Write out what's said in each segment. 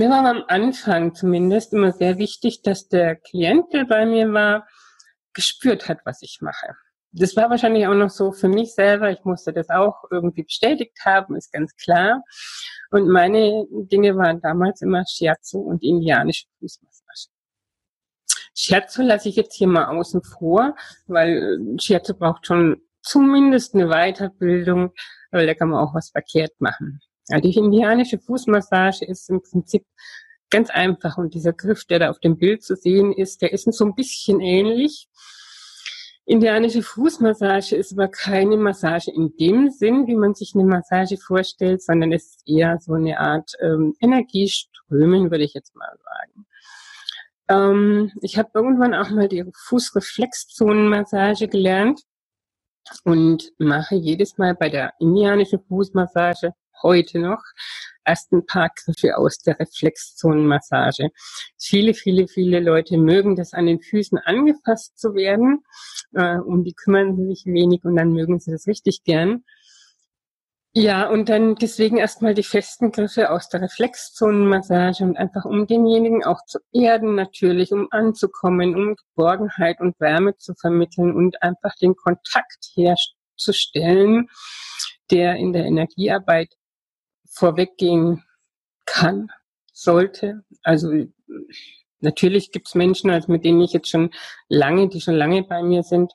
Mir war am Anfang zumindest immer sehr wichtig, dass der Klient, der bei mir war, gespürt hat, was ich mache. Das war wahrscheinlich auch noch so für mich selber. Ich musste das auch irgendwie bestätigt haben, ist ganz klar. Und meine Dinge waren damals immer Shiatsu und indianische Fußmassage. Shiatsu lasse ich jetzt hier mal außen vor, weil Shiatsu braucht schon zumindest eine Weiterbildung, weil da kann man auch was verkehrt machen. Ja, die indianische Fußmassage ist im Prinzip ganz einfach und dieser Griff, der da auf dem Bild zu sehen ist, der ist so ein bisschen ähnlich. Indianische Fußmassage ist aber keine Massage in dem Sinn, wie man sich eine Massage vorstellt, sondern es ist eher so eine Art ähm, Energieströmen, würde ich jetzt mal sagen. Ähm, ich habe irgendwann auch mal die Fußreflexzonenmassage gelernt und mache jedes Mal bei der indianischen Fußmassage heute noch erst ein paar Griffe aus der Reflexzonenmassage. Viele, viele, viele Leute mögen das an den Füßen angefasst zu werden. Äh, um die kümmern sie sich wenig und dann mögen sie das richtig gern. Ja, und dann deswegen erstmal die festen Griffe aus der Reflexzonenmassage und einfach um denjenigen auch zu erden natürlich, um anzukommen, um Geborgenheit und Wärme zu vermitteln und einfach den Kontakt herzustellen, der in der Energiearbeit vorweggehen kann, sollte. Also natürlich gibt es Menschen, also mit denen ich jetzt schon lange, die schon lange bei mir sind,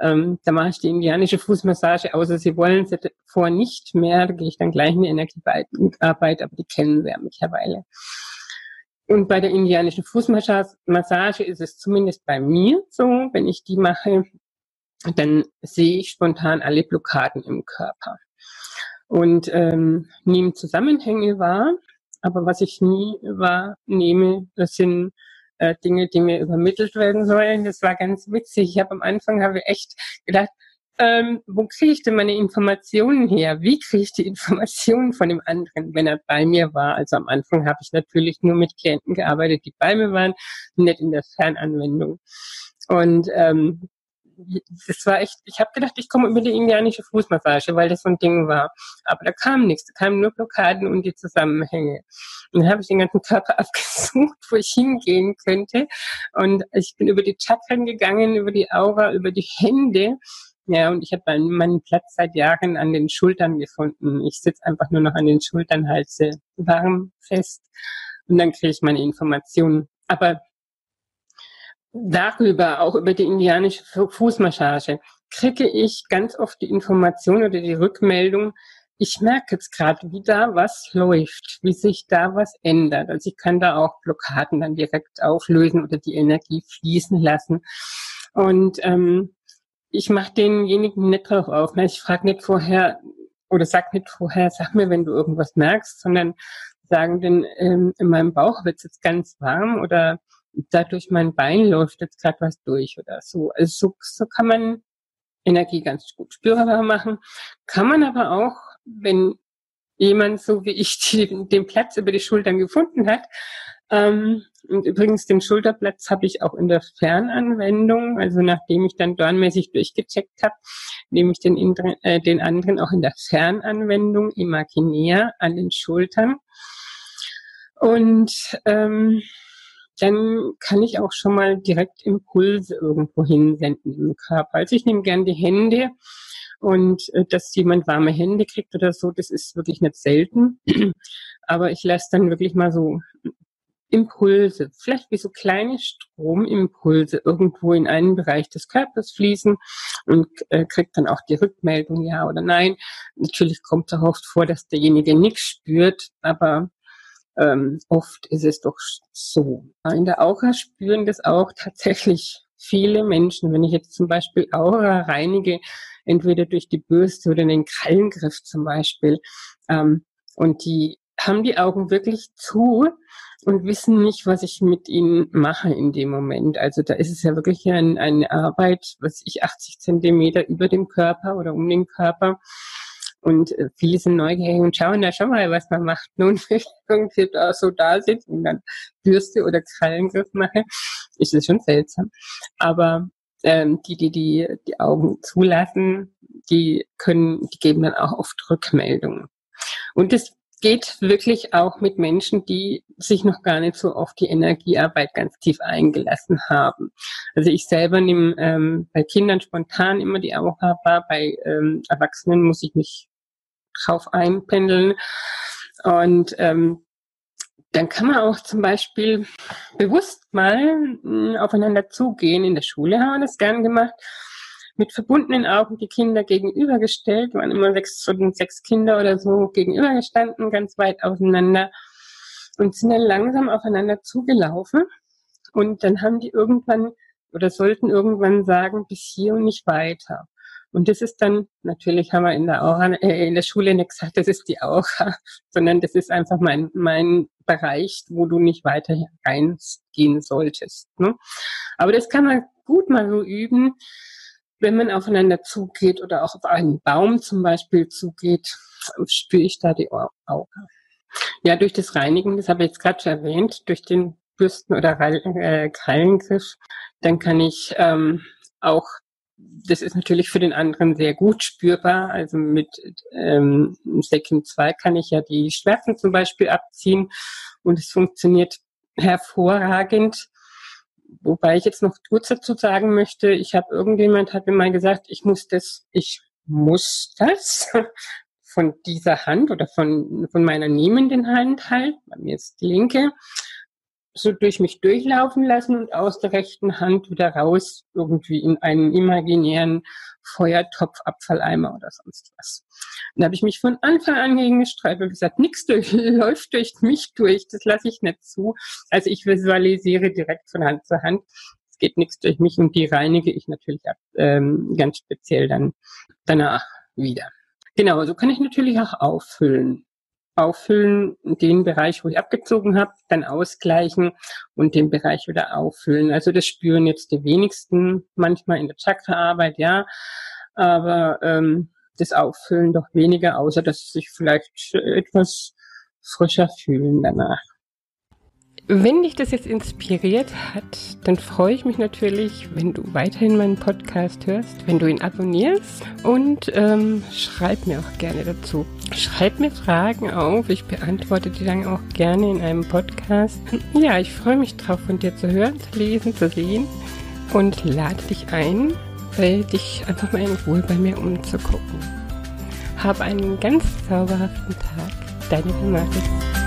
ähm, da mache ich die indianische Fußmassage, außer sie wollen sie vor nicht mehr, da gehe ich dann gleich in die Energiearbeit, aber die kennen sie ja mittlerweile. Und bei der indianischen Fußmassage ist es zumindest bei mir so, wenn ich die mache, dann sehe ich spontan alle Blockaden im Körper und ähm, nehme Zusammenhänge wahr. Aber was ich nie wahrnehme, das sind äh, Dinge, die mir übermittelt werden sollen. Das war ganz witzig. Ich habe am Anfang habe echt gedacht, ähm, wo kriege ich denn meine Informationen her? Wie kriege ich die Informationen von dem anderen, wenn er bei mir war? Also am Anfang habe ich natürlich nur mit Klienten gearbeitet, die bei mir waren, nicht in der Fernanwendung. Und ähm, das war echt, ich habe gedacht, ich komme über die indianische Fußmassage, weil das so ein Ding war. Aber da kam nichts, da kamen nur Blockaden und die Zusammenhänge. Und dann habe ich den ganzen Körper abgesucht, wo ich hingehen könnte. Und ich bin über die Chakren gegangen, über die Aura, über die Hände. Ja, und ich habe meinen, Platz seit Jahren an den Schultern gefunden. Ich sitze einfach nur noch an den Schultern, halte warm fest und dann kriege ich meine Informationen. Aber darüber, auch über die indianische Fußmassage, kriege ich ganz oft die Information oder die Rückmeldung, ich merke jetzt gerade, wie da was läuft, wie sich da was ändert. Also ich kann da auch Blockaden dann direkt auflösen oder die Energie fließen lassen. Und ähm, ich mache denjenigen nicht drauf auf. Ich frage nicht vorher oder sag nicht vorher, sag mir, wenn du irgendwas merkst, sondern sagen denn, ähm, in meinem Bauch wird es jetzt ganz warm oder da durch mein Bein läuft jetzt gerade was durch oder so. Also so, so kann man Energie ganz gut spürbar machen. Kann man aber auch, wenn jemand so wie ich die, den Platz über die Schultern gefunden hat, ähm, und übrigens den Schulterplatz habe ich auch in der Fernanwendung, also nachdem ich dann dornmäßig durchgecheckt habe, nehme ich den, äh, den anderen auch in der Fernanwendung imaginär an den Schultern. Und ähm, dann kann ich auch schon mal direkt Impulse irgendwo hinsenden im Körper. Also ich nehme gern die Hände und äh, dass jemand warme Hände kriegt oder so, das ist wirklich nicht selten. Aber ich lasse dann wirklich mal so Impulse, vielleicht wie so kleine Stromimpulse irgendwo in einen Bereich des Körpers fließen und äh, kriegt dann auch die Rückmeldung ja oder nein. Natürlich kommt es auch oft vor, dass derjenige nichts spürt, aber ähm, oft ist es doch so. In der Aura spüren das auch tatsächlich viele Menschen. Wenn ich jetzt zum Beispiel Aura reinige, entweder durch die Bürste oder den Krallengriff zum Beispiel, ähm, und die haben die Augen wirklich zu und wissen nicht, was ich mit ihnen mache in dem Moment. Also da ist es ja wirklich ein, eine Arbeit, was ich 80 Zentimeter über dem Körper oder um den Körper. Und äh, viele sind neugierig und schauen da schon mal, was man macht. Nun, wenn ich irgendwie da so da sitze und dann Bürste oder Krallengriff mache, ist es schon seltsam. Aber ähm, die, die, die die Augen zulassen, die können, die geben dann auch oft Rückmeldungen. Und das geht wirklich auch mit Menschen, die sich noch gar nicht so auf die Energiearbeit ganz tief eingelassen haben. Also ich selber nehme ähm, bei Kindern spontan immer die Aura wahr, bei ähm, Erwachsenen muss ich mich drauf einpendeln. Und ähm, dann kann man auch zum Beispiel bewusst mal mh, hm, aufeinander zugehen. In der Schule haben wir das gern gemacht mit verbundenen Augen die Kinder gegenübergestellt, waren immer sechs, sechs Kinder oder so gegenübergestanden, ganz weit auseinander und sind dann langsam aufeinander zugelaufen. Und dann haben die irgendwann oder sollten irgendwann sagen, bis hier und nicht weiter. Und das ist dann, natürlich haben wir in der Aura, äh, in der Schule nicht gesagt, das ist die Aura, sondern das ist einfach mein, mein Bereich, wo du nicht weiter reingehen solltest. Ne? Aber das kann man gut mal so üben, wenn man aufeinander zugeht oder auch auf einen Baum zum Beispiel zugeht, spüre ich da die Aura. Ja, durch das Reinigen, das habe ich jetzt gerade schon erwähnt, durch den Bürsten- oder äh, Krallengriff, dann kann ich ähm, auch, das ist natürlich für den anderen sehr gut spürbar, also mit ähm, Sekim 2 kann ich ja die Schmerzen zum Beispiel abziehen und es funktioniert hervorragend. Wobei ich jetzt noch kurz dazu sagen möchte, ich habe irgendjemand hat mir mal gesagt, ich muss das, ich muss das von dieser Hand oder von, von meiner nehmenden Hand halt, bei mir ist die linke, so durch mich durchlaufen lassen und aus der rechten Hand wieder raus irgendwie in einen imaginären Feuertopf, Abfalleimer oder sonst was. Und da habe ich mich von Anfang an gegen gestreift und gesagt, nichts durch, läuft durch mich durch, das lasse ich nicht zu. Also ich visualisiere direkt von Hand zu Hand. Es geht nichts durch mich und die reinige ich natürlich ab, ähm, ganz speziell dann danach wieder. Genau, so kann ich natürlich auch auffüllen auffüllen, den Bereich, wo ich abgezogen habe, dann ausgleichen und den Bereich wieder auffüllen. Also das spüren jetzt die wenigsten manchmal in der Chakraarbeit, ja, aber ähm, das Auffüllen doch weniger, außer dass sie sich vielleicht etwas frischer fühlen danach. Wenn dich das jetzt inspiriert hat, dann freue ich mich natürlich, wenn du weiterhin meinen Podcast hörst, wenn du ihn abonnierst und ähm, schreib mir auch gerne dazu. Schreib mir Fragen auf, ich beantworte die dann auch gerne in einem Podcast. Ja, ich freue mich drauf, von dir zu hören, zu lesen, zu sehen und lade dich ein, dich einfach mal in Ruhe bei mir umzugucken. Hab einen ganz zauberhaften Tag. Deine Martin.